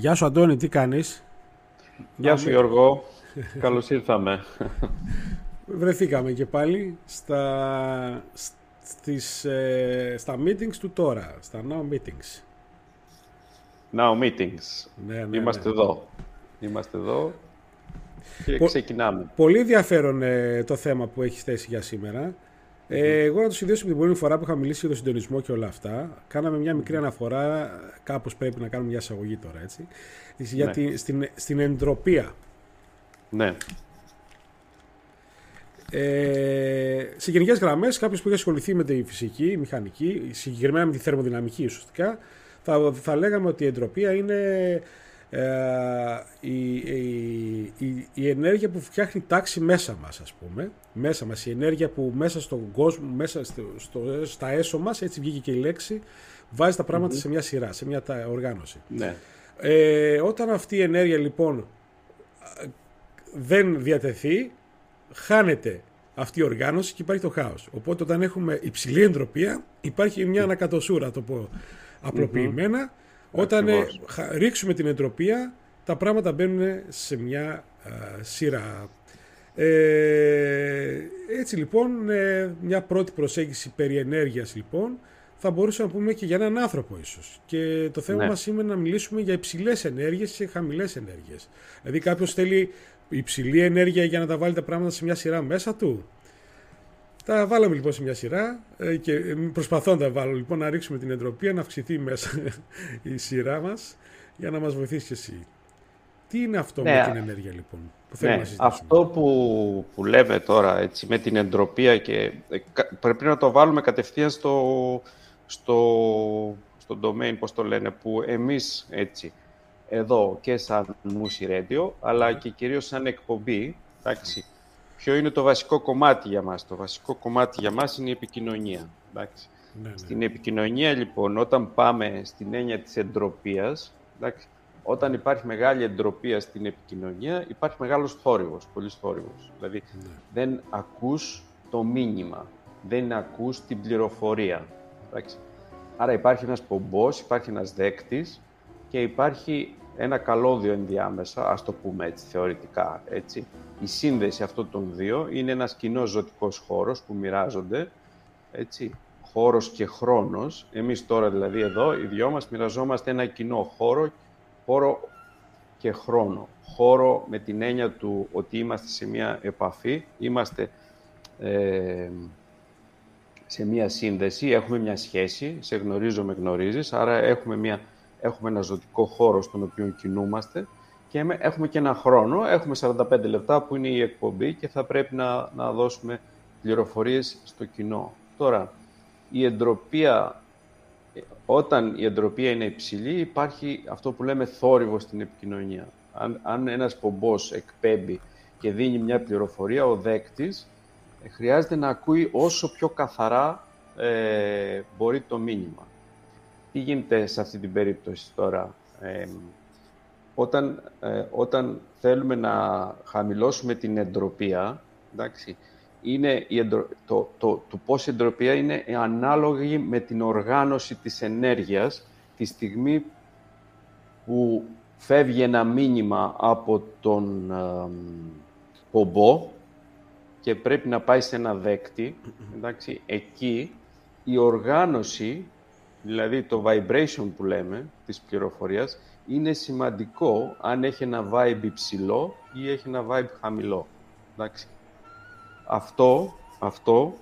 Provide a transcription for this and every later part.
Γεια σου Αντώνη, τι κάνεις; Γεια σου Γιώργο, καλώς ήρθαμε. Βρεθήκαμε και πάλι στα, στις, ε, στα meetings του τώρα, στα now meetings. Now meetings. Ναι, ναι, Είμαστε ναι. εδώ. Είμαστε εδώ και ξεκινάμε. Πολύ ενδιαφέρον ε, το θέμα που έχεις θέσει για σήμερα. Ε, εγώ να το συνδέσω με την πρώτη φορά που είχα μιλήσει για το συντονισμό και όλα αυτά. Κάναμε μια μικρή αναφορά, κάπως πρέπει να κάνουμε μια εισαγωγή τώρα, έτσι, για ναι. τη, στην, στην εντροπία. Ναι. Ε, σε γενικές γραμμές, κάποιος που έχει ασχοληθεί με τη φυσική, μηχανική, συγκεκριμένα με τη θερμοδυναμική ουσιαστικά, θα, θα λέγαμε ότι η εντροπία είναι ε, η, η, η, ενέργεια που φτιάχνει τάξη μέσα μας ας πούμε μέσα μας, η ενέργεια που μέσα στον κόσμο μέσα στο, στο, στα έσω μας έτσι βγήκε και η λέξη βάζει τα πραγματα σε μια σειρά, σε μια οργάνωση. Ναι. ε, όταν αυτή η ενέργεια λοιπόν δεν διατεθεί χάνεται αυτή η οργάνωση και υπάρχει το χάος. Οπότε όταν έχουμε υψηλή εντροπία υπάρχει μια ανακατοσούρα το πω απλοποιημένα όταν ε, ρίξουμε την εντροπία, τα πράγματα μπαίνουν σε μια σειρά. Ε, έτσι λοιπόν, ε, μια πρώτη προσέγγιση περί ενέργειας λοιπόν, θα μπορούσαμε να πούμε και για έναν άνθρωπο ίσως. Και το θέμα ναι. μας είναι να μιλήσουμε για υψηλές ενέργειες και χαμηλές ενέργειες. Δηλαδή κάποιος θέλει υψηλή ενέργεια για να τα βάλει τα πράγματα σε μια σειρά μέσα του; Τα βάλαμε λοιπόν σε μια σειρά ε, και προσπαθώ να τα βάλω λοιπόν να ρίξουμε την εντροπία να αυξηθεί μέσα η σειρά μας για να μας βοηθήσει και εσύ. Τι είναι αυτό ναι, με την ενέργεια λοιπόν που θέλουμε ναι, να συζητήσουμε; Αυτό που, που λέμε τώρα έτσι, με την εντροπία και ε, πρέπει να το βάλουμε κατευθείαν στο, στο, στο domain, πώς το λένε, που εμείς έτσι εδώ και σαν Musi Radio, αλλά και κυρίως σαν εκπομπή, εντάξει, ποιο είναι το βασικό κομμάτι για μας. Το βασικό κομμάτι για μας είναι η επικοινωνία. Εντάξει. Ναι, ναι. Στην επικοινωνία, λοιπόν, όταν πάμε στην έννοια της εντροπίας, εντάξει, όταν υπάρχει μεγάλη εντροπία στην επικοινωνία, υπάρχει μεγάλος θόρυβος, πολύς θόρυβος. Δηλαδή, ναι. δεν ακούς το μήνυμα, δεν ακούς την πληροφορία. Εντάξει. Άρα υπάρχει ένας πομπός, υπάρχει ένας δέκτης και υπάρχει ένα καλώδιο ενδιάμεσα, ας το πούμε έτσι θεωρητικά, έτσι. Η σύνδεση αυτών των δύο είναι ένας κοινός ζωτικός χώρος που μοιράζονται, έτσι, χώρος και χρόνος. Εμείς τώρα δηλαδή εδώ, οι δυο μας μοιραζόμαστε ένα κοινό χώρο, χώρο και χρόνο. Χώρο με την έννοια του ότι είμαστε σε μια επαφή, είμαστε ε, σε μια σύνδεση, έχουμε μια σχέση, σε γνωρίζω, με γνωρίζεις, άρα έχουμε μια έχουμε ένα ζωτικό χώρο στον οποίο κινούμαστε και έχουμε και ένα χρόνο, έχουμε 45 λεπτά που είναι η εκπομπή και θα πρέπει να, να δώσουμε πληροφορίες στο κοινό. Τώρα, η εντροπία, όταν η εντροπία είναι υψηλή, υπάρχει αυτό που λέμε θόρυβο στην επικοινωνία. Αν, αν ένας πομπός εκπέμπει και δίνει μια πληροφορία, ο δέκτης ε, χρειάζεται να ακούει όσο πιο καθαρά ε, μπορεί το μήνυμα. Τι γίνεται σε αυτή την περίπτωση τώρα. όταν, ε, όταν θέλουμε να χαμηλώσουμε την εντροπία, εντάξει, είναι η το, το, το πώς η εντροπία είναι ανάλογη με την οργάνωση της ενέργειας τη στιγμή που φεύγει ένα μήνυμα από τον ε, πομπό και πρέπει να πάει σε ένα δέκτη, εντάξει, εκεί η οργάνωση δηλαδή το vibration που λέμε της πληροφορίας, είναι σημαντικό αν έχει ένα vibe υψηλό ή έχει ένα vibe χαμηλό. Εντάξει. Αυτό, αυτό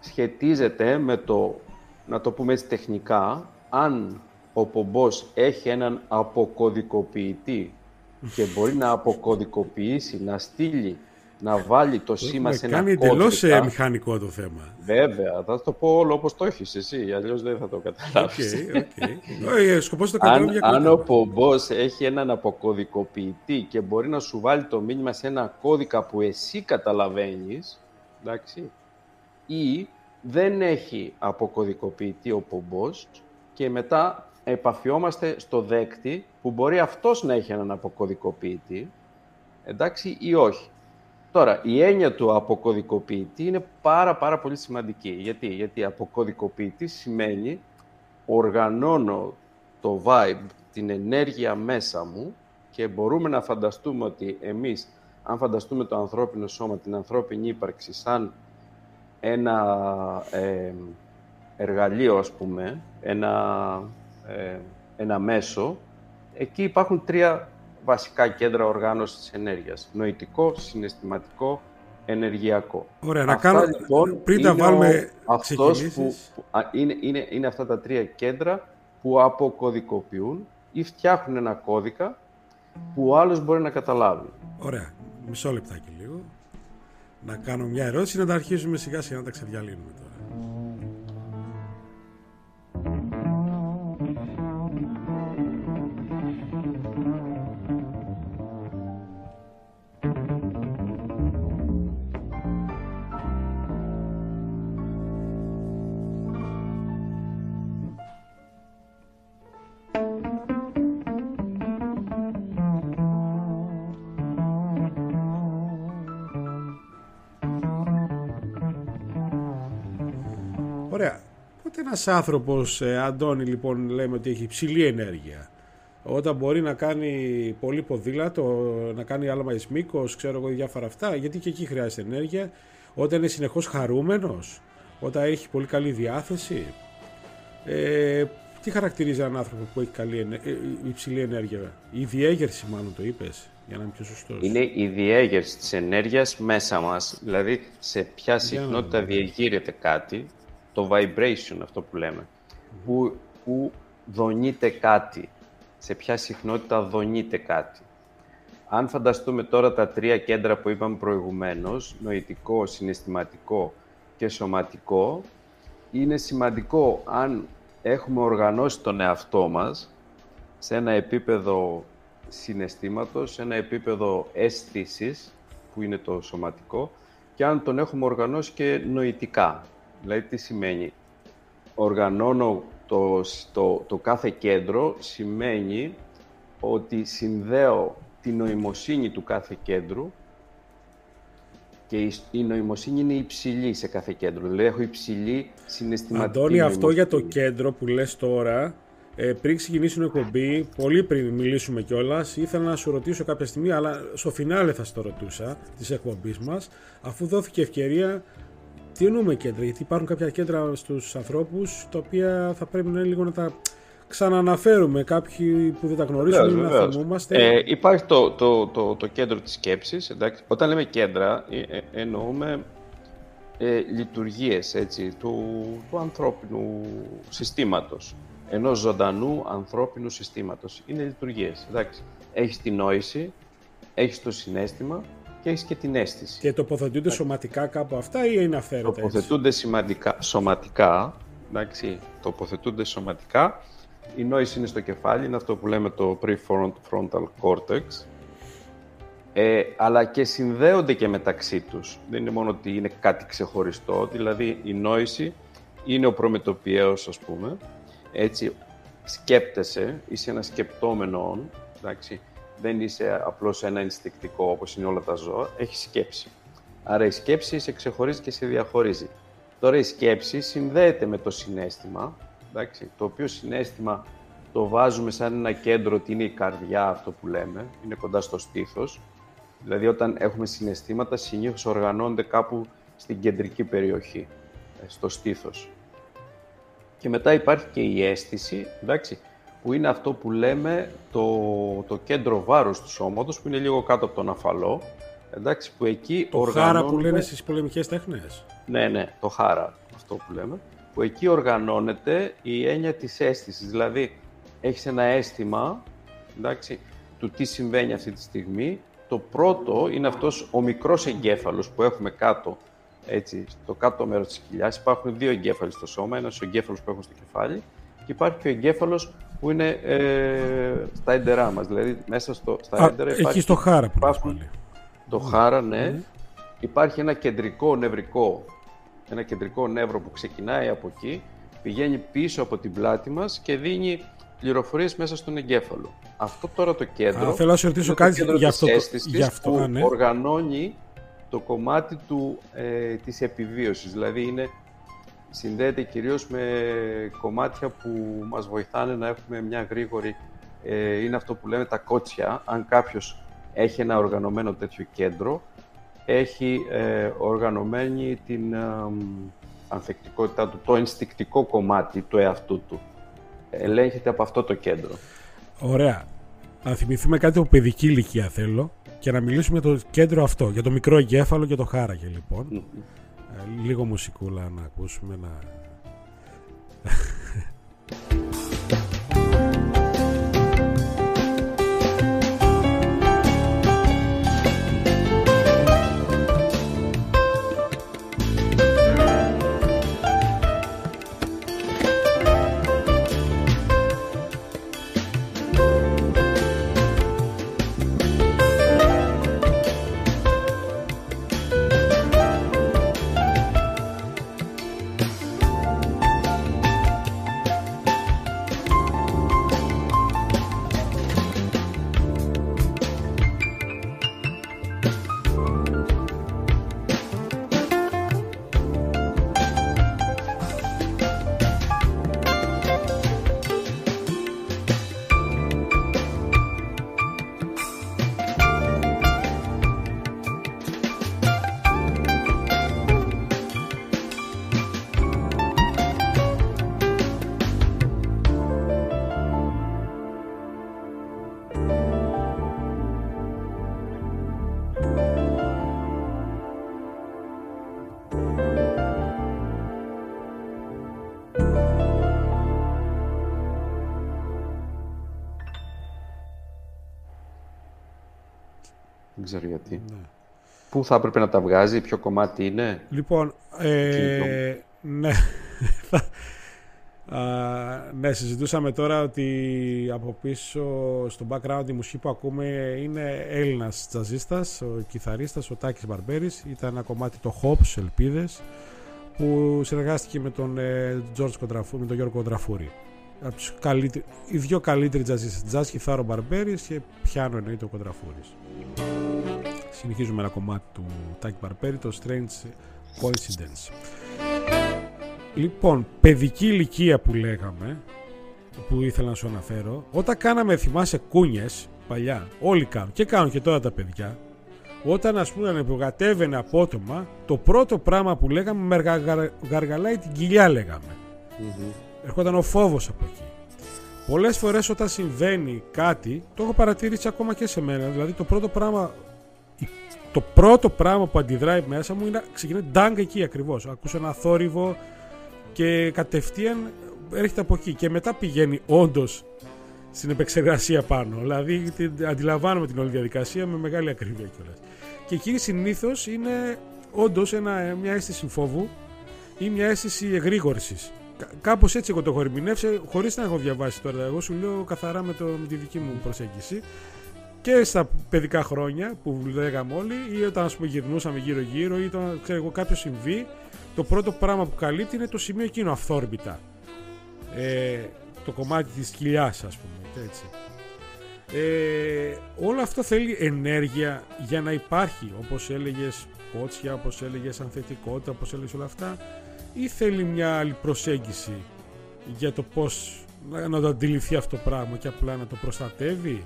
σχετίζεται με το, να το πούμε έτσι τεχνικά, αν ο πομπός έχει έναν αποκωδικοποιητή και μπορεί να αποκωδικοποιήσει, να στείλει να βάλει το σήμα σε ένα κάνει κώδικα. Κάνει εντελώ μηχανικό το θέμα. Βέβαια, θα το πω όλο όπως το έχεις εσύ, αλλιώς δεν θα το καταλάβεις. Okay, okay. Σκοπός το αν, αν ο πομπός έχει έναν αποκωδικοποιητή και μπορεί να σου βάλει το μήνυμα σε ένα κώδικα που εσύ καταλαβαίνεις, εντάξει, ή δεν έχει αποκωδικοποιητή ο πομπός και μετά επαφιόμαστε στο δέκτη που μπορεί αυτός να έχει έναν αποκωδικοποιητή, εντάξει, ή όχι. Τώρα, η έννοια του αποκωδικοποιητή είναι πάρα πάρα πολύ σημαντική. Γιατί, Γιατί αποκωδικοποιητή σημαίνει οργανώνω το vibe την ενέργεια μέσα μου και μπορούμε να φανταστούμε ότι εμείς, αν φανταστούμε το ανθρώπινο σώμα, την ανθρώπινη ύπαρξη σαν ένα ε, εργαλείο, ας πούμε, ένα, ε, ένα μέσο, εκεί υπάρχουν τρία βασικά κέντρα οργάνωσης της ενέργειας. Νοητικό, συναισθηματικό, ενεργειακό. Ωραία, να κάνω, λοιπόν, πριν τα βάλουμε αυτός που, είναι, είναι, είναι αυτά τα τρία κέντρα που αποκωδικοποιούν ή φτιάχνουν ένα κώδικα που ο άλλος μπορεί να καταλάβει. Ωραία. Μισό λεπτάκι λίγο. Να κάνω μια ερώτηση να τα αρχίσουμε σιγά σιγά να τα ξεδιαλύνουμε τώρα. Ένας άνθρωπος, ε, Αντώνη λοιπόν λέμε ότι έχει υψηλή ενέργεια όταν μπορεί να κάνει πολύ ποδήλατο, να κάνει άλμα εις μήκος, ξέρω εγώ διάφορα αυτά, γιατί και εκεί χρειάζεται ενέργεια, όταν είναι συνεχώς χαρούμενος, όταν έχει πολύ καλή διάθεση. Ε, τι χαρακτηρίζει έναν άνθρωπο που έχει καλή, ε, υψηλή ενέργεια, η διέγερση μάλλον το είπες, για να είμαι πιο σωστός. Είναι η διέγερση της ενέργειας μέσα μας, δηλαδή σε ποια συχνότητα διεγείρεται κάτι το vibration αυτό που λέμε, που, που δονείται κάτι, σε ποια συχνότητα δονείται κάτι. Αν φανταστούμε τώρα τα τρία κέντρα που είπαμε προηγουμένως, νοητικό, συναισθηματικό και σωματικό, είναι σημαντικό αν έχουμε οργανώσει τον εαυτό μας σε ένα επίπεδο συναισθήματος, σε ένα επίπεδο αίσθησης, που είναι το σωματικό, και αν τον έχουμε οργανώσει και νοητικά, Δηλαδή, τι σημαίνει; Οργανώνω το, το, το κάθε κέντρο, σημαίνει ότι συνδέω την νοημοσύνη του κάθε κέντρου και η, νοημοσύνη είναι υψηλή σε κάθε κέντρο. Δηλαδή, έχω υψηλή συναισθηματική Αντώνη, αυτό για το κέντρο που λες τώρα, ε, πριν ξεκινήσουμε την εκπομπή, πολύ πριν μιλήσουμε κιόλας, ήθελα να σου ρωτήσω κάποια στιγμή, αλλά στο φινάλε θα στο ρωτούσα της εκπομπής μας, αφού δόθηκε ευκαιρία τι εννοούμε κέντρα, γιατί υπάρχουν κάποια κέντρα στους ανθρώπους τα οποία θα πρέπει να είναι λίγο να τα ξαναναφέρουμε κάποιοι που δεν τα γνωρίζουν να θυμούμαστε. Ε, υπάρχει το, το, το, το, κέντρο της σκέψης. Εντάξει. Όταν λέμε κέντρα ε, ε, εννοούμε ε, λειτουργίες έτσι, του, του ανθρώπινου συστήματος. Ενός ζωντανού ανθρώπινου συστήματος. Είναι λειτουργίες. Εντάξει. Έχεις την νόηση, έχεις το συνέστημα και έχεις και την αίσθηση. Και τοποθετούνται σωματικά κάπου αυτά ή είναι αυθαίρετα Τοποθετούνται σημαντικά, σωματικά, εντάξει, τοποθετούνται σωματικά. Η νόηση είναι στο κεφάλι, είναι αυτό που λέμε το prefrontal cortex. Ε, αλλά και συνδέονται και μεταξύ τους. Δεν είναι μόνο ότι είναι κάτι ξεχωριστό, δηλαδή η νόηση είναι ο προμετωπιαίος, ας πούμε. Έτσι, σκέπτεσαι, είσαι ένα σκεπτόμενο, εντάξει, δεν είσαι απλώς ένα ενστικτικό όπως είναι όλα τα ζώα, έχεις σκέψη. Άρα η σκέψη σε ξεχωρίζει και σε διαχωρίζει. Τώρα η σκέψη συνδέεται με το συνέστημα, εντάξει, το οποίο συνέστημα το βάζουμε σαν ένα κέντρο ότι είναι η καρδιά αυτό που λέμε, είναι κοντά στο στήθος. Δηλαδή όταν έχουμε συναισθήματα συνήθως οργανώνονται κάπου στην κεντρική περιοχή, ε, στο στήθος. Και μετά υπάρχει και η αίσθηση, εντάξει, που είναι αυτό που λέμε το, το κέντρο βάρους του σώματος, που είναι λίγο κάτω από τον αφαλό, εντάξει, που εκεί το χάρα που λένε στις πολεμικές τέχνες. Ναι, ναι, το χάρα, αυτό που λέμε, που εκεί οργανώνεται η έννοια της αίσθησης, δηλαδή έχεις ένα αίσθημα, εντάξει, του τι συμβαίνει αυτή τη στιγμή, το πρώτο είναι αυτός ο μικρός εγκέφαλος που έχουμε κάτω, έτσι, στο κάτω μέρος της κοιλιάς. Υπάρχουν δύο εγκέφαλοι στο σώμα, ένας ο εγκέφαλος που έχουμε στο κεφάλι και υπάρχει και ο εγκέφαλος που είναι ε, στα έντερά μας. Δηλαδή, μέσα στο, στα Α, έντερα υπάρχει... Εκεί στο χάρα που υπάρχουν. Το χάρα, ναι. Υπάρχει ένα κεντρικό νευρικό, ένα κεντρικό νεύρο που ξεκινάει από εκεί, πηγαίνει πίσω από την πλάτη μας και δίνει πληροφορίες μέσα στον εγκέφαλο. Αυτό τώρα το κέντρο. Α, θέλω να σε ρωτήσω κάτι για αυτό. Για αυτό που ναι. οργανώνει το κομμάτι του, ε, της επιβίωσης. Δηλαδή είναι συνδέεται κυρίως με κομμάτια που μας βοηθάνε να έχουμε μια γρήγορη ε, είναι αυτό που λέμε τα κότσια. Αν κάποιος έχει ένα οργανωμένο τέτοιο κέντρο, έχει ε, οργανωμένη την ε, ανθεκτικότητά του, το ενστικτικό κομμάτι του εαυτού του. Ελέγχεται από αυτό το κέντρο. Ωραία. Να θυμηθούμε κάτι από παιδική ηλικία θέλω και να μιλήσουμε για το κέντρο αυτό, για το μικρό εγκέφαλο και το χάραγε λοιπόν. Ε, λίγο μουσικούλα να ακούσουμε να... ξέρω γιατί. Ναι. Πού θα έπρεπε να τα βγάζει, ποιο κομμάτι είναι; Λοιπόν, ε, ναι. ναι, συζητούσαμε τώρα ότι από πίσω στο background η μουσική που ακούμε είναι Έλληνας τζαζίστας, ο κιθαρίστας, ο Τάκης Μπαρμπέρης. Ήταν ένα κομμάτι το Hops, Ελπίδες, που συνεργάστηκε με τον, ε, George Κοντραφού, με τον Γιώργο Κοντραφούρη. Οι δύο καλύτεροι τζαζίστες, τζαζ κιθάρο Μπαρμπέρης και πιάνο εννοείται ο Κοντραφούρης. Συνεχίζουμε ένα κομμάτι του Τάκη Μπαρπέρη, το Strange Coincidence. Λοιπόν, παιδική ηλικία που λέγαμε, που ήθελα να σου αναφέρω, όταν κάναμε, θυμάσαι, κούνιες, παλιά, όλοι κάνουν, και κάνουν και τώρα τα παιδιά, όταν ας πούμε ανεπογατεύαινε απότομα, το πρώτο πράγμα που λέγαμε με γαργαλάει την κοιλιά λέγαμε. Mm-hmm. Ερχόταν ο φόβος από εκεί. Πολλές φορές όταν συμβαίνει κάτι, το έχω παρατηρήσει ακόμα και σε μένα, δηλαδή το πρώτο πράγμα το πρώτο πράγμα που αντιδράει μέσα μου είναι ξεκινάει ντάγκ εκεί ακριβώς. Ακούσω ένα θόρυβο και κατευθείαν έρχεται από εκεί και μετά πηγαίνει όντως στην επεξεργασία πάνω. Δηλαδή αντιλαμβάνομαι την όλη διαδικασία με μεγάλη ακρίβεια κιόλας. Και εκεί συνήθως είναι όντως μια αίσθηση φόβου ή μια αίσθηση εγρήγορσης. Κάπως έτσι εγώ το έχω ερμηνεύσει, χωρίς να έχω διαβάσει τώρα. Εγώ σου λέω καθαρά με, το, με τη δική μου προσέγγιση και στα παιδικά χρόνια που λέγαμε όλοι ή όταν ας πούμε γυρνούσαμε γύρω γύρω ή όταν ξέρω εγώ κάποιος συμβεί το πρώτο πράγμα που καλύπτει είναι το σημείο εκείνο αυθόρμητα ε, το κομμάτι της κοιλιάς ας πούμε έτσι. Ε, όλο αυτό θέλει ενέργεια για να υπάρχει όπως έλεγες κότσια, όπως έλεγες ανθετικότητα, όπως έλεγες όλα αυτά ή θέλει μια άλλη προσέγγιση για το πώς να το αντιληφθεί αυτό το πράγμα και απλά να το προστατεύει;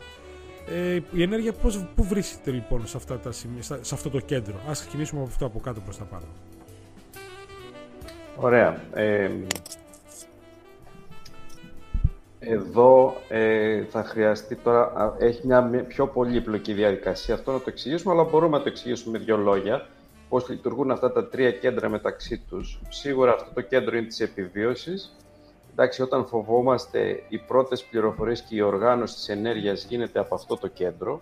Ε, η ενέργεια πώς, πού βρίσκεται λοιπόν σε, αυτά τα σημεία, σε αυτό το κέντρο; Ας ξεκινήσουμε από αυτό από κάτω προς τα πάνω. Ωραία. Ε, εδώ ε, θα χρειαστεί τώρα, έχει μια πιο πολύπλοκη διαδικασία αυτό να το εξηγήσουμε, αλλά μπορούμε να το εξηγήσουμε με δύο λόγια, πώς λειτουργούν αυτά τα τρία κέντρα μεταξύ τους. Σίγουρα αυτό το κέντρο είναι της επιβίωσης, εντάξει, όταν φοβόμαστε, οι πρώτες πληροφορίες και η οργάνωση της ενέργειας γίνεται από αυτό το κέντρο.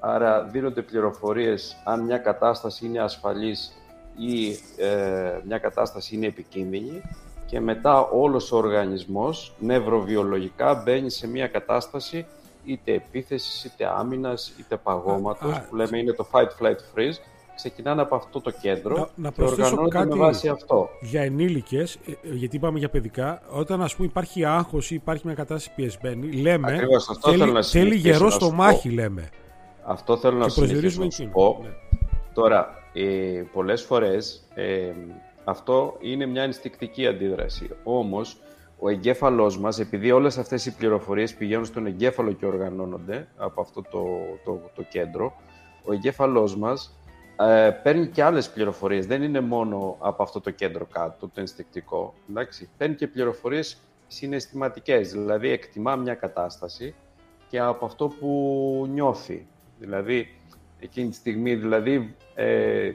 Άρα δίνονται πληροφορίες αν μια κατάσταση είναι ασφαλής ή ε, μια κατάσταση είναι επικίνδυνη και μετά όλος ο οργανισμός νευροβιολογικά μπαίνει σε μια κατάσταση είτε επίθεσης, είτε άμυνας, είτε παγώματος, που λέμε είναι το fight, flight, freeze, ξεκινάνε από αυτό το κέντρο να, να προσθέσω κάτι με βάση αυτό. Για ενήλικες, ε, γιατί είπαμε για παιδικά, όταν ας πούμε υπάρχει άγχος ή υπάρχει μια κατάσταση πιεσμένη, λέμε. Ακριβώς, αυτό θέλει, θέλω να θέλει γερό στο μάχη, λέμε. Αυτό θέλω να συνεχίσω να σου πω. Ναι. Τώρα, ε, πολλές φορές ε, αυτό είναι μια ενστικτική αντίδραση. Όμως, ο εγκέφαλός μας, επειδή όλες αυτές οι πληροφορίες πηγαίνουν στον εγκέφαλο και οργανώνονται από αυτό το, το, το κέντρο, ο εγκέφαλός μας ε, παίρνει και άλλες πληροφορίες. Δεν είναι μόνο από αυτό το κέντρο κάτω, το ενστικτικό. Εντάξει. Παίρνει και πληροφορίες συναισθηματικές, δηλαδή εκτιμά μια κατάσταση και από αυτό που νιώθει. Δηλαδή, εκείνη τη στιγμή, δηλαδή, ε,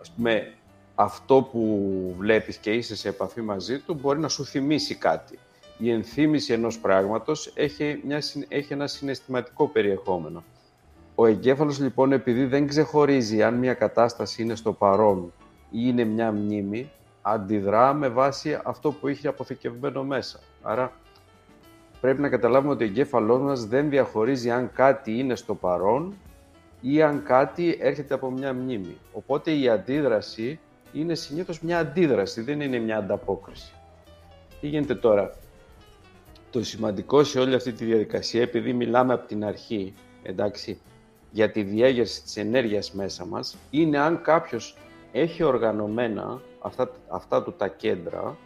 ας πούμε, αυτό που βλέπεις και είσαι σε επαφή μαζί του μπορεί να σου θυμίσει κάτι. Η ενθύμηση ενός πράγματος έχει, μια, έχει ένα συναισθηματικό περιεχόμενο. Ο εγκέφαλος λοιπόν επειδή δεν ξεχωρίζει αν μια κατάσταση είναι στο παρόν ή είναι μια μνήμη, αντιδρά με βάση αυτό που έχει αποθηκευμένο μέσα. Άρα πρέπει να καταλάβουμε ότι ο εγκέφαλός μας δεν διαχωρίζει αν κάτι είναι στο παρόν ή αν κάτι έρχεται από μια μνήμη. Οπότε η αντίδραση είναι συνήθως μια αντίδραση, δεν είναι μια ανταπόκριση. Τι γίνεται τώρα; Το σημαντικό σε όλη αυτή τη διαδικασία, επειδή μιλάμε από την αρχή, εντάξει, για τη διέγερση της ενέργειας μέσα μας, είναι αν κάποιος έχει οργανωμένα αυτά, αυτά του τα κέντρα,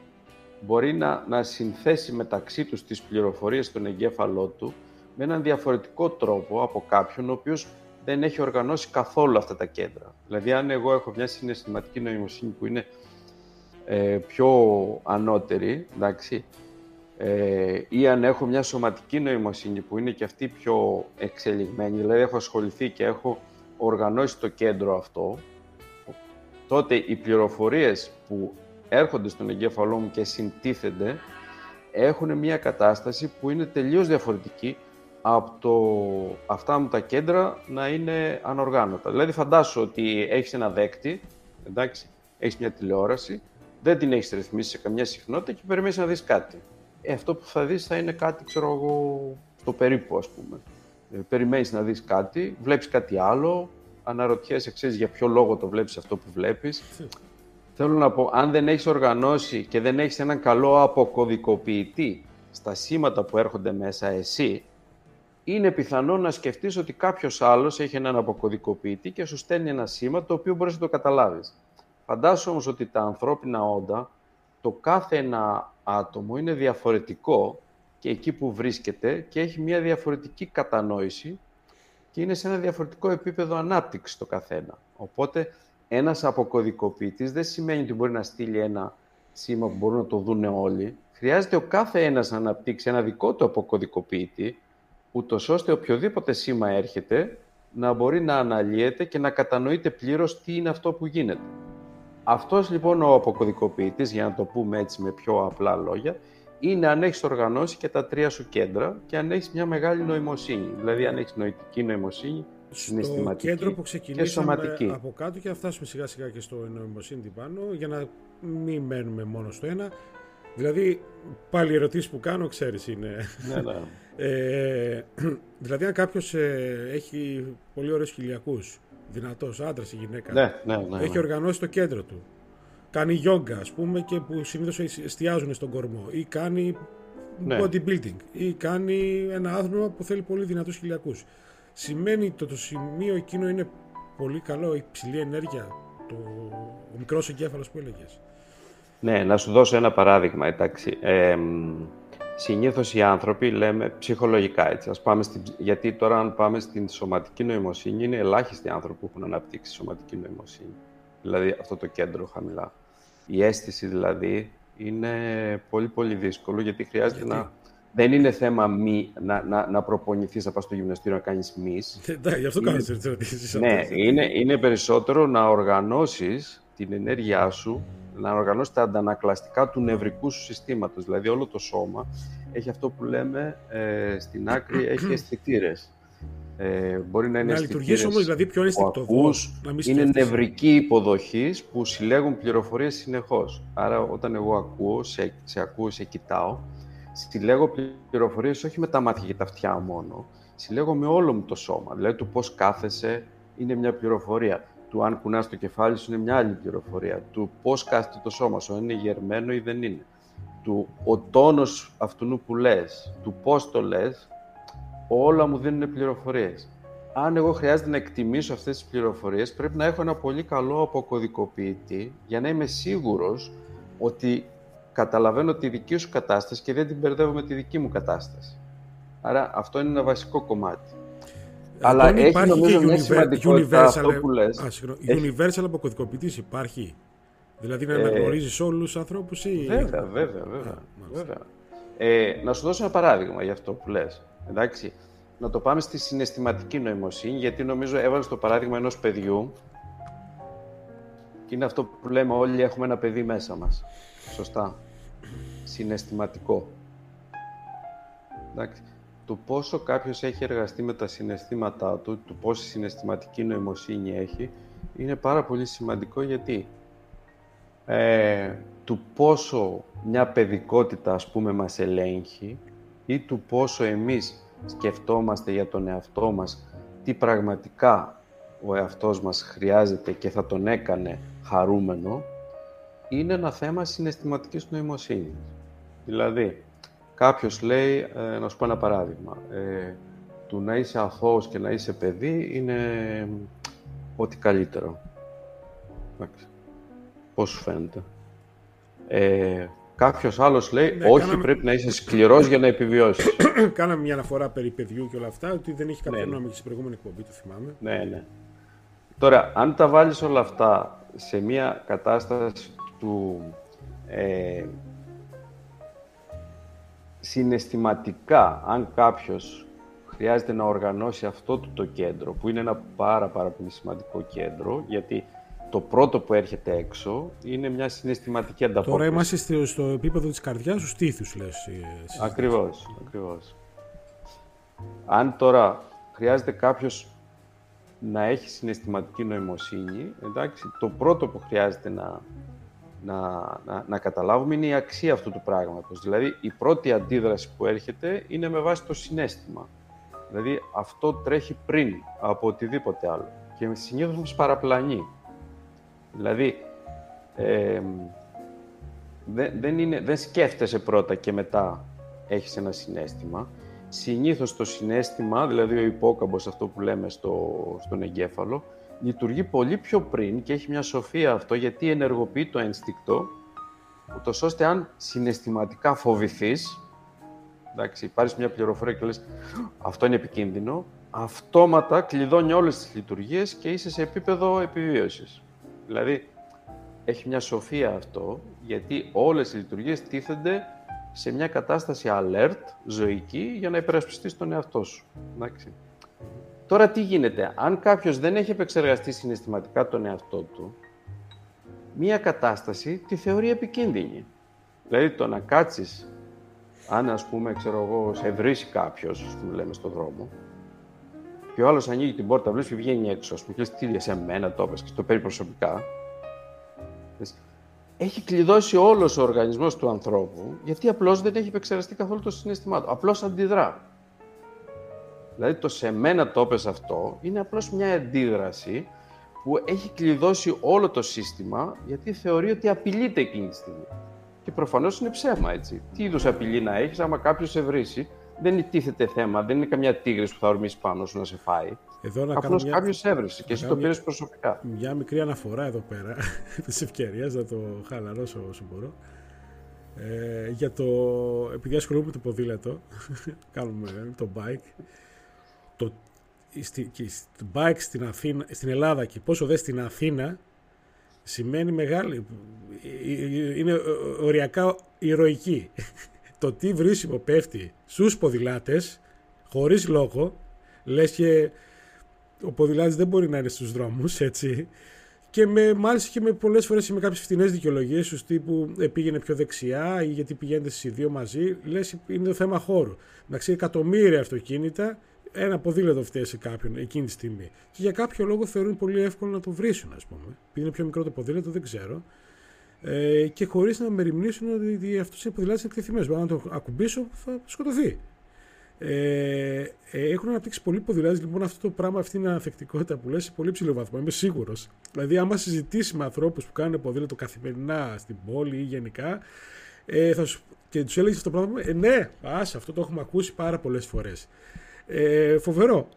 μπορεί να, να συνθέσει μεταξύ τους τις πληροφορίες στον εγκέφαλό του με έναν διαφορετικό τρόπο από κάποιον ο οποίος δεν έχει οργανώσει καθόλου αυτά τα κέντρα. Δηλαδή, αν εγώ έχω μια συναισθηματική νοημοσύνη που είναι ε, πιο ανώτερη, εντάξει, ε, ή αν έχω μια σωματική νοημοσύνη που είναι και αυτή πιο εξελιγμένη, δηλαδή έχω ασχοληθεί και έχω οργανώσει το κέντρο αυτό, τότε οι πληροφορίες που έρχονται στον εγκέφαλό μου και συντίθενται έχουν μια κατάσταση που είναι τελείως διαφορετική από το, αυτά μου τα κέντρα να είναι ανοργάνωτα. Δηλαδή φαντάσου ότι έχεις ένα δέκτη, εντάξει, έχεις μια τηλεόραση, δεν την έχεις ρυθμίσει σε καμιά συχνότητα και περιμένεις να δεις κάτι. Ε, αυτό που θα δεις θα είναι κάτι, ξέρω εγώ, στο περίπου, ας πούμε. Ε, περιμένεις να δεις κάτι, βλέπεις κάτι άλλο, αναρωτιέσαι, ξέρεις για ποιο λόγο το βλέπεις αυτό που βλέπεις. Θέλω να πω, αν δεν έχεις οργανώσει και δεν έχεις έναν καλό αποκωδικοποιητή στα σήματα που έρχονται μέσα εσύ, είναι πιθανό να σκεφτείς ότι κάποιος άλλος έχει έναν αποκωδικοποιητή και σου στέλνει ένα σήμα το οποίο μπορείς να το καταλάβεις. Φαντάσου όμως ότι τα ανθρώπινα όντα, το κάθε ένα άτομο είναι διαφορετικό και εκεί που βρίσκεται και έχει μια διαφορετική κατανόηση και είναι σε ένα διαφορετικό επίπεδο ανάπτυξης το καθένα. Οπότε ένας αποκωδικοποιητής δεν σημαίνει ότι μπορεί να στείλει ένα σήμα που μπορούν να το δουν όλοι. Χρειάζεται ο κάθε ένας να αναπτύξει ένα δικό του αποκωδικοποιητή ούτως ώστε οποιοδήποτε σήμα έρχεται να μπορεί να αναλύεται και να κατανοείται πλήρως τι είναι αυτό που γίνεται. Αυτός λοιπόν ο αποκωδικοποιητής, για να το πούμε έτσι με πιο απλά λόγια, είναι αν έχεις οργανώσει και τα τρία σου κέντρα και αν έχεις μια μεγάλη νοημοσύνη. Δηλαδή, αν έχεις νοητική νοημοσύνη, συναισθηματική κέντρο που ξεκινήσαμε από κάτω και θα φτάσουμε σιγά σιγά και στο νοημοσύνη πάνω για να μην μένουμε μόνο στο ένα. Δηλαδή, πάλι οι ερωτήσεις που κάνω, ξέρεις, είναι. Ναι, ναι. ε, δηλαδή, αν κάποιος ε, έχει πολύ ωραίους χιλιακούς, δυνατός άντρας ή γυναίκα, ναι, ναι, ναι, έχει ναι. οργανώσει το κέντρο του. Κάνει γιόγκα, ας πούμε, και που συνήθως εστιάζουν στον κορμό, ή κάνει ναι. bodybuilding, ή κάνει ένα άθλημα που θέλει πολύ δυνατούς χιλιακούς. Σημαίνει ότι το, σημείο εκείνο είναι πολύ καλό, υψηλή ενέργεια, το, ο μικρός εγκέφαλος που έλεγες. Ναι, να σου δώσω ένα παράδειγμα, εντάξει. Ε, συνήθως οι άνθρωποι λέμε ψυχολογικά, έτσι. Ας πάμε στην, γιατί τώρα αν πάμε στην σωματική νοημοσύνη, είναι ελάχιστοι άνθρωποι που έχουν αναπτύξει σωματική νοημοσύνη. Δηλαδή αυτό το κέντρο χαμηλά. Η αίσθηση δηλαδή είναι πολύ πολύ δύσκολο, γιατί χρειάζεται να... Δεν είναι θέμα μη, να, να, να προπονηθείς να πας στο γυμναστήριο να κάνεις μυς. Ναι, γι' αυτό κάνεις τις ερωτήσεις. Ναι, είναι, είναι περισσότερο να οργανώσεις την ενέργειά σου να οργανώσει τα αντανακλαστικά του νευρικού σου συστήματος. Δηλαδή όλο το σώμα έχει αυτό που λέμε ε, στην άκρη, έχει αισθητήρες. Ε, μπορεί να είναι να λειτουργήσει όμως δηλαδή πιο αισθητοδός, να μην Είναι νευρική υποδοχής που συλλέγουν πληροφορίες συνεχώς. Άρα όταν εγώ ακούω, σε, σε ακούω, σε κοιτάω, συλλέγω πληροφορίες όχι με τα μάτια και τα αυτιά μόνο, συλλέγω με όλο μου το σώμα. Δηλαδή του πώς κάθεσαι είναι μια πληροφορία του αν κουνάς το κεφάλι σου είναι μια άλλη πληροφορία. Του πώς κάθεται το σώμα σου, αν είναι γερμένο ή δεν είναι. Του ο τόνος αυτού που λες, του πώς το λες, όλα μου δίνουν πληροφορίες. Αν εγώ χρειάζεται να εκτιμήσω αυτές τις πληροφορίες, πρέπει να έχω ένα πολύ καλό αποκωδικοποιητή για να είμαι σίγουρος ότι καταλαβαίνω τη δική σου κατάσταση και δεν την μπερδεύω με τη δική μου κατάσταση. Άρα αυτό είναι ένα βασικό κομμάτι. Ε, Αλλά έχει νομίζω μια σημαντικότητα αυτό που λες. Α, έχει... Universal αποκωδικοποιητής υπάρχει. Δηλαδή να ε, αναγνωρίζεις όλους τους ανθρώπους ή. Βέβαια, βέβαια. βέβαια, βέβαια. Ε, να σου δώσω ένα παράδειγμα για αυτό που λες. Εντάξει. Να το πάμε στη συναισθηματική νοημοσύνη, γιατί νομίζω έβαλες το παράδειγμα ενός παιδιού. Και είναι αυτό που λέμε όλοι έχουμε ένα παιδί μέσα μας. Σωστά. Συναισθηματικό. Εντάξει. Το πόσο κάποιος έχει εργαστεί με τα συναισθήματά του, το πόση συναισθηματική νοημοσύνη έχει, είναι πάρα πολύ σημαντικό γιατί ε, του πόσο μια παιδικότητα, ας πούμε, μας ελέγχει ή του πόσο εμείς σκεφτόμαστε για τον εαυτό μας τι πραγματικά ο εαυτός μας χρειάζεται και θα τον έκανε χαρούμενο, είναι ένα θέμα συναισθηματικής νοημοσύνης. Δηλαδή, κάποιος λέει, ε, να σου πω ένα παράδειγμα, ε, του να είσαι αθώος και να είσαι παιδί είναι ό,τι καλύτερο. Πώς σου φαίνεται. Ε, Κάποιος άλλος λέει, ναι, όχι, πρέπει να είσαι σκληρός για να επιβιώσεις. κάναμε μια αναφορά περί παιδιού και όλα αυτά, ότι δεν έχει κάποιο ναι, νόημα και στην προηγούμενη εκπομπή, το θυμάμαι. Ναι, ναι. Τώρα, αν τα βάλεις όλα αυτά σε μια κατάσταση του ε, συναισθηματικά, αν κάποιος χρειάζεται να οργανώσει αυτό το κέντρο, που είναι ένα πάρα πάρα πολύ σημαντικό κέντρο, γιατί το πρώτο που έρχεται έξω είναι μια συναισθηματική ανταπόκριση. Τώρα είμαστε στο επίπεδο της καρδιάς, του στήθους, λες. Ακριβώς, ακριβώς. Αν τώρα χρειάζεται κάποιος να έχει συναισθηματική νοημοσύνη, εντάξει, το πρώτο που χρειάζεται να, να, να, να καταλάβουμε είναι η αξία αυτού του πράγματος. Δηλαδή, η πρώτη αντίδραση που έρχεται είναι με βάση το συνέστημα. Δηλαδή, αυτό τρέχει πριν από οτιδήποτε άλλο. Και συνήθως μας παραπλανεί. Δηλαδή, ε, δεν, δεν, είναι, δεν σκέφτεσαι πρώτα και μετά έχεις ένα συνέστημα. Συνήθως το συνέστημα, δηλαδή ο υπόκαμπος, αυτό που λέμε στο, στον εγκέφαλο, λειτουργεί πολύ πιο πριν και έχει μια σοφία αυτό, γιατί ενεργοποιεί το ένστικτο, ούτως ώστε αν συναισθηματικά φοβηθείς, εντάξει, πάρεις μια πληροφορία και λες αυτό είναι επικίνδυνο, αυτόματα κλειδώνει όλες τις λειτουργίες και είσαι σε επίπεδο επιβίωσης. Δηλαδή, έχει μια σοφία αυτό, γιατί όλες οι λειτουργίες τίθενται σε μια κατάσταση alert, ζωική, για να υπερασπιστείς τον εαυτό σου. Εντάξει. Τώρα τι γίνεται, αν κάποιος δεν έχει επεξεργαστεί συναισθηματικά τον εαυτό του, μια κατάσταση τη θεωρεί επικίνδυνη. Δηλαδή το να κάτσεις, αν ας πούμε, ξέρω εγώ, σε βρίσει κάποιος, που λέμε στον δρόμο, και ο άλλος ανοίγει την πόρτα, βλέπεις και βγαίνει έξω. Α πούμε, και τι σε μένα το έπεσε και το παίρνει προσωπικά. Έχει κλειδώσει όλος ο οργανισμός του ανθρώπου, γιατί απλώς δεν έχει επεξεργαστεί καθόλου το συνέστημά του. Απλώς αντιδρά. Δηλαδή το σε μένα το έπεσε αυτό είναι απλώς μια αντίδραση που έχει κλειδώσει όλο το σύστημα γιατί θεωρεί ότι απειλείται εκείνη τη στιγμή. Και προφανώς είναι ψέμα έτσι. Τι είδους απειλή να έχεις, άμα κάποιος σε βρήσει δεν τίθεται θέμα, δεν είναι καμιά τίγρης που θα ορμήσει πάνω σου να σε φάει. Εδώ να Απλώς μια... κάποιος έβρισε και εσύ το πήρες προσωπικά. Μια μικρή αναφορά εδώ πέρα, της ευκαιρίας να το χαλαρώσω όσο μπορώ. Ε, για το, επειδή ασχολούμαι με το ποδήλατο, κάνουμε ε, το bike, το, στη, το bike στην, Αθήνα, στην Ελλάδα και πόσο δε στην Αθήνα σημαίνει μεγάλη, ε, ε, είναι οριακά ηρωική. Το τι βρίσιμο πέφτει στους ποδηλάτες χωρίς λόγο λες και ο ποδηλάτης δεν μπορεί να είναι στους δρόμους έτσι. Και με, μάλιστα και με πολλές φορές με κάποιες φτηνές δικαιολογίες του τύπου ε, πήγαινε πιο δεξιά ή γιατί πηγαίνετε στις δύο μαζί λες είναι το θέμα χώρου. Να ξέρει εκατομμύρια αυτοκίνητα ένα ποδήλατο φταίει σε κάποιον εκείνη τη στιγμή. Και για κάποιο λόγο θεωρούν πολύ εύκολο να το βρίσουν, ας πούμε. Επειδή είναι πιο μικρό το ποδήλατο, δεν ξέρω ε, και χωρίς να μεριμνήσουν ότι αυτός είναι ποδηλάτης εκτεθειμένος. Αν το ακουμπήσω, θα σκοτωθεί. Ε, ε, έχουν αναπτύξει πολλοί ποδηλάτες λοιπόν αυτό το πράγμα, αυτή είναι ανθεκτικότητα που λες σε πολύ ψηλό βαθμό. Είμαι σίγουρος. Δηλαδή, άμα συζητήσει με ανθρώπους που κάνουν ποδήλατο καθημερινά στην πόλη ή γενικά, ε, θα σου, και τους έλεγες αυτό το πράγμα, ε, ναι, α, αυτό το έχουμε ακούσει πάρα πολλές φορές. Ε, φοβερό.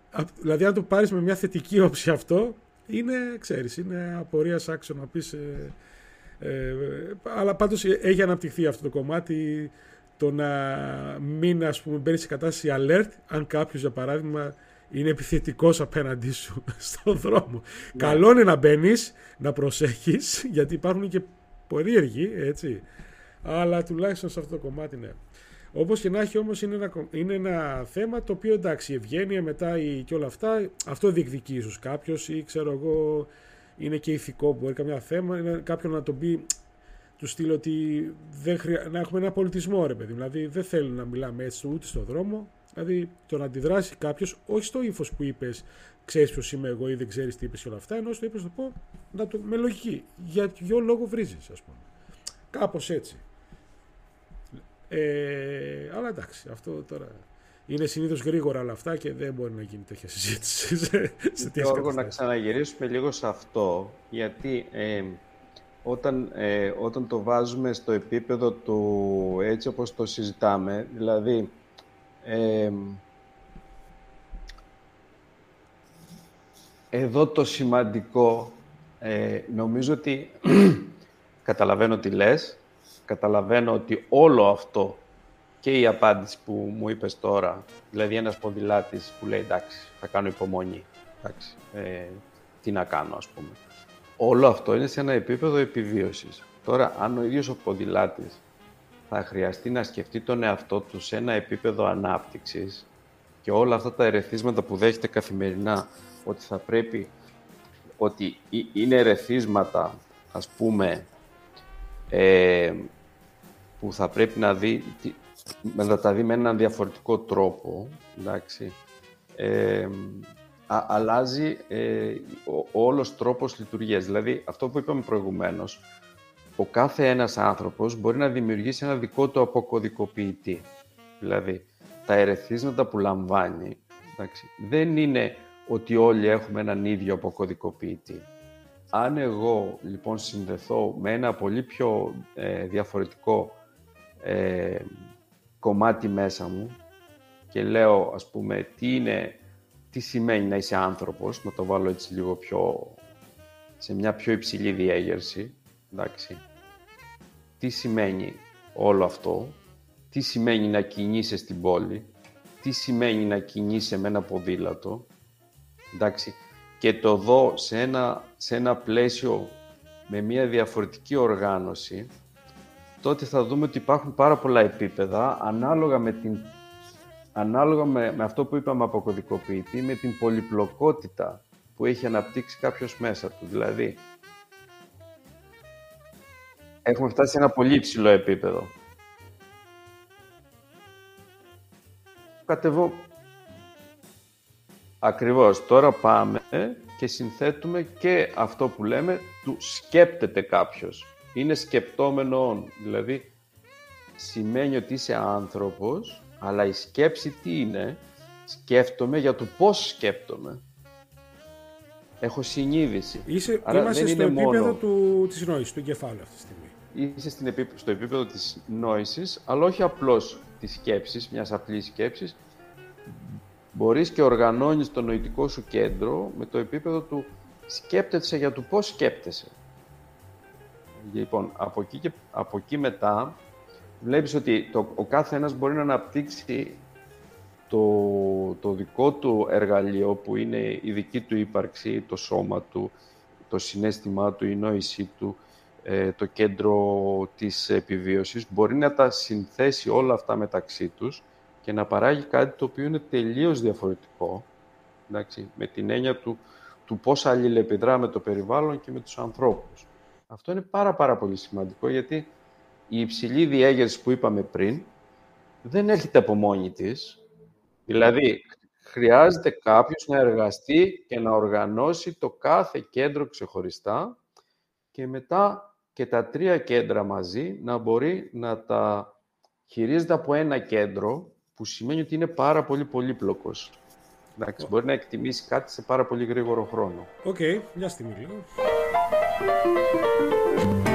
Δηλαδή, αν το πάρεις με μια θετική όψη αυτό, είναι, ξέρεις, είναι απορίας άξιο να πεις. Ε, Ε, αλλά πάντως έχει αναπτυχθεί αυτό το κομμάτι το να μην ας πούμε μπαίνεις σε κατάσταση alert αν κάποιος για παράδειγμα είναι επιθετικός απέναντί σου στον δρόμο. Ναι. Καλό είναι να μπαίνεις, να προσέχεις γιατί υπάρχουν και περίεργοι έτσι αλλά τουλάχιστον σε αυτό το κομμάτι ναι. Όπως και να έχει όμως είναι ένα, είναι ένα θέμα το οποίο εντάξει, η ευγένεια μετά η, και όλα αυτά, αυτό διεκδικεί ίσως κάποιος ή ξέρω εγώ είναι και ηθικό που μπορεί καμιά θέμα, είναι κάποιον να τον πει του στείλω ότι δεν χρεια... να έχουμε ένα πολιτισμό ρε παιδί. Δηλαδή δεν θέλουν να μιλάμε έτσι ούτε στον δρόμο. Δηλαδή το να αντιδράσει κάποιος, όχι στο ύφος που είπες, ξέρεις ποιος είμαι εγώ ή δεν ξέρεις τι είπες και όλα αυτά, ενώ στο είπε το πω να το, με λογική. Για ποιο λόγο βρίζεις, ας πούμε. Κάπως έτσι. Ε, αλλά εντάξει, αυτό τώρα είναι συνήθως γρήγορα όλα αυτά και δεν μπορεί να γίνει τέτοια συζήτηση. Σε, σε Γιώργο, να ξαναγυρίσουμε λίγο σε αυτό, γιατί ε, όταν, ε, όταν το βάζουμε στο επίπεδο του έτσι όπως το συζητάμε, δηλαδή ε, εδώ το σημαντικό ε, νομίζω ότι καταλαβαίνω τι λες, καταλαβαίνω ότι όλο αυτό και η απάντηση που μου είπες τώρα, δηλαδή ένας ποδηλάτης που λέει εντάξει, θα κάνω υπομονή, εντάξει, ε, τι να κάνω ας πούμε. Όλο αυτό είναι σε ένα επίπεδο επιβίωσης. Τώρα, αν ο ίδιος ο ποδηλάτης θα χρειαστεί να σκεφτεί τον εαυτό του σε ένα επίπεδο ανάπτυξης και όλα αυτά τα ερεθίσματα που δέχεται καθημερινά, ότι θα πρέπει, ότι είναι ερεθίσματα, ας πούμε, ε, που θα πρέπει να δει, να τα δει με έναν διαφορετικό τρόπο, εντάξει, ε, α, αλλάζει ε, ο, ο όλος τρόπος λειτουργίας. Δηλαδή, αυτό που είπαμε προηγουμένως, ο κάθε ένας άνθρωπος μπορεί να δημιουργήσει ένα δικό του αποκωδικοποιητή. Δηλαδή, τα ερεθίσματα που λαμβάνει, εντάξει, δεν είναι ότι όλοι έχουμε έναν ίδιο αποκωδικοποιητή. Αν εγώ, λοιπόν, συνδεθώ με ένα πολύ πιο ε, διαφορετικό ε, κομμάτι μέσα μου και λέω, ας πούμε, τι είναι, τι σημαίνει να είσαι άνθρωπος, να το βάλω έτσι λίγο πιο, σε μια πιο υψηλή διέγερση, εντάξει. Τι σημαίνει όλο αυτό, τι σημαίνει να κινείσαι στην πόλη, τι σημαίνει να κινείσαι με ένα ποδήλατο, εντάξει. Και το δω σε ένα, σε ένα πλαίσιο με μια διαφορετική οργάνωση, τότε θα δούμε ότι υπάρχουν πάρα πολλά επίπεδα ανάλογα με, την, ανάλογα με, με αυτό που είπαμε από κωδικοποιητή, με την πολυπλοκότητα που έχει αναπτύξει κάποιος μέσα του. Δηλαδή, έχουμε φτάσει σε ένα πολύ υψηλό επίπεδο. Κατεβώ. Ακριβώς. Τώρα πάμε και συνθέτουμε και αυτό που λέμε του σκέπτεται κάποιος είναι σκεπτόμενο Δηλαδή, σημαίνει ότι είσαι άνθρωπος, αλλά η σκέψη τι είναι, σκέφτομαι για το πώς σκέπτομαι. Έχω συνείδηση. Είσαι, Άρα είμαστε δεν στο είναι επίπεδο μόνο... του, της νόησης, του εγκεφάλου αυτή τη στιγμή. Είσαι στην στο επίπεδο της νόησης, αλλά όχι απλώς της σκέψης, μιας απλής σκέψης. Μπορείς και οργανώνεις το νοητικό σου κέντρο με το επίπεδο του σκέπτεσαι για το πώς σκέπτεσαι. Λοιπόν, από εκεί, και, από εκεί μετά βλέπεις ότι το, ο κάθε ένας μπορεί να αναπτύξει το, το δικό του εργαλείο που είναι η δική του ύπαρξη, το σώμα του, το συνέστημά του, η νόησή του, ε, το κέντρο της επιβίωσης, μπορεί να τα συνθέσει όλα αυτά μεταξύ τους και να παράγει κάτι το οποίο είναι τελείως διαφορετικό, εντάξει, με την έννοια του, του πώς αλληλεπιδρά με το περιβάλλον και με τους ανθρώπους. Αυτό είναι πάρα πάρα πολύ σημαντικό γιατί η υψηλή διέγερση που είπαμε πριν δεν έρχεται από μόνη της. Δηλαδή, χρειάζεται κάποιος να εργαστεί και να οργανώσει το κάθε κέντρο ξεχωριστά και μετά και τα τρία κέντρα μαζί να μπορεί να τα χειρίζεται από ένα κέντρο που σημαίνει ότι είναι πάρα πολύ πολύπλοκος. Εντάξει, μπορεί να εκτιμήσει κάτι σε πάρα πολύ γρήγορο χρόνο. OK, okay, μια στιγμή λίγο. thank you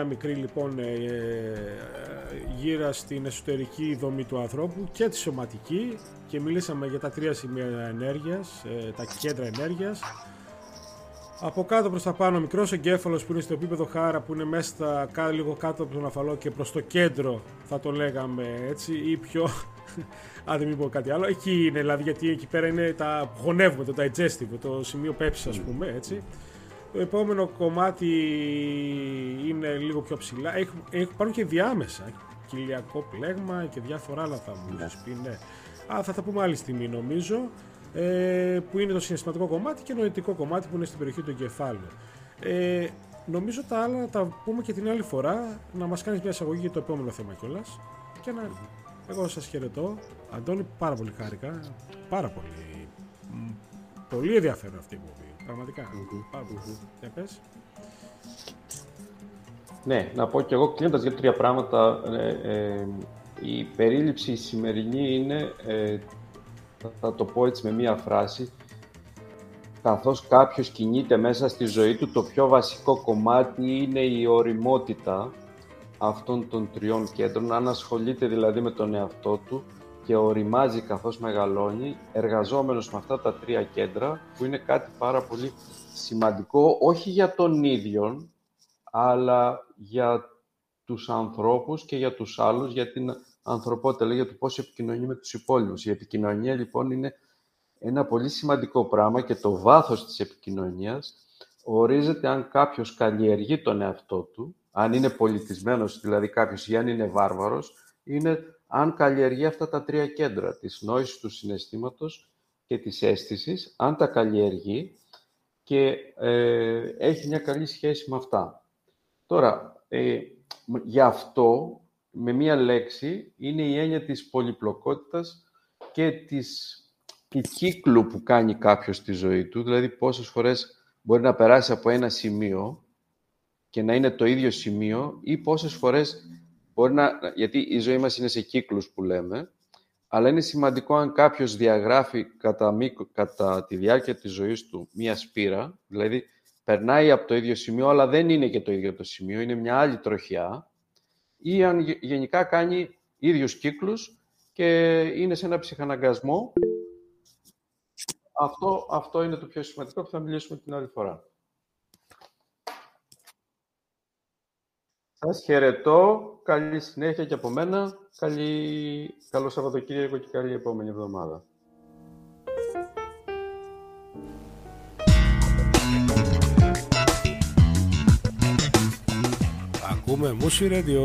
κάναμε μια μικρή λοιπόν ε, γύρα στην εσωτερική δομή του ανθρώπου και τη σωματική και μιλήσαμε για τα τρία σημεία ενέργειας, τα κέντρα ενέργειας. Από κάτω προς τα πάνω μικρός εγκέφαλος που είναι στο επίπεδο χάρα που είναι μέσα στα, λίγο κάτω από τον αφαλό και προς το κέντρο θα το λέγαμε έτσι ή πιο αν δεν μην πω κάτι άλλο εκεί είναι δηλαδή γιατί εκεί πέρα είναι τα γονεύουμε το digestive το σημείο πέψης ας πούμε έτσι το επόμενο κομμάτι είναι λίγο πιο ψηλά έχουν, υπάρχουν και διάμεσα κοιλιακό πλέγμα και διάφορα άλλα θα μου πεις ναι. Α, θα τα πούμε άλλη στιγμή νομίζω ε, που είναι το συναισθηματικό κομμάτι και νοητικό κομμάτι που είναι στην περιοχή του εγκεφάλου. Ε, νομίζω τα άλλα να τα πούμε και την άλλη φορά, να μας κάνεις μια εισαγωγή για το επόμενο θέμα κιόλας. Και να... Εγώ σας χαιρετώ. Αντώνη, πάρα πολύ χάρηκα. Πάρα πολύ. Πολύ ενδιαφέρον αυτή η εκπομπή. Πραγματικά. Πάρα πολύ. Για πες. Ναι, να πω κι εγώ κλείνοντας για τρία πράγματα. Ε, ε, η περίληψη σημερινή είναι ε, θα το πω έτσι με μία φράση, καθώς κάποιος κινείται μέσα στη ζωή του, το πιο βασικό κομμάτι είναι η οριμότητα αυτών των τριών κέντρων, αν ασχολείται δηλαδή με τον εαυτό του και οριμάζει καθώς μεγαλώνει, εργαζόμενος με αυτά τα τρία κέντρα, που είναι κάτι πάρα πολύ σημαντικό, όχι για τον ίδιο, αλλά για τους ανθρώπους και για τους άλλους, για την ανθρωπότητα, λέει, για το πώς επικοινωνεί με τους υπόλοιπους. Η επικοινωνία, λοιπόν, είναι ένα πολύ σημαντικό πράγμα και το βάθος της επικοινωνίας ορίζεται αν κάποιος καλλιεργεί τον εαυτό του, αν είναι πολιτισμένος, δηλαδή κάποιος, ή αν είναι βάρβαρος, είναι αν καλλιεργεί αυτά τα τρία κέντρα, της νόησης του συναισθήματος και της αίσθησης, αν τα καλλιεργεί και ε, έχει μια καλή σχέση με αυτά. Τώρα, ε, γι' αυτό με μία λέξη είναι η έννοια της πολυπλοκότητας και της του κύκλου που κάνει κάποιος στη ζωή του, δηλαδή πόσες φορές μπορεί να περάσει από ένα σημείο και να είναι το ίδιο σημείο ή πόσες φορές μπορεί να... Γιατί η ζωή μας είναι σε κύκλους που λέμε, αλλά είναι σημαντικό αν κάποιος διαγράφει κατά, κατά τη διάρκεια της ζωής του μία σπήρα, δηλαδή περνάει από το ίδιο σημείο, αλλά δεν είναι και το ίδιο το σημείο, είναι μια άλλη τροχιά, ή αν γενικά κάνει ίδιους κύκλους και είναι σε ένα ψυχαναγκασμό. Αυτό, αυτό είναι το πιο σημαντικό που θα μιλήσουμε την άλλη φορά. Σας χαιρετώ. Καλή συνέχεια και από μένα. Καλή... Καλό Σαββατοκύριακο και καλή επόμενη εβδομάδα. Ακούμε Μουσι Radio.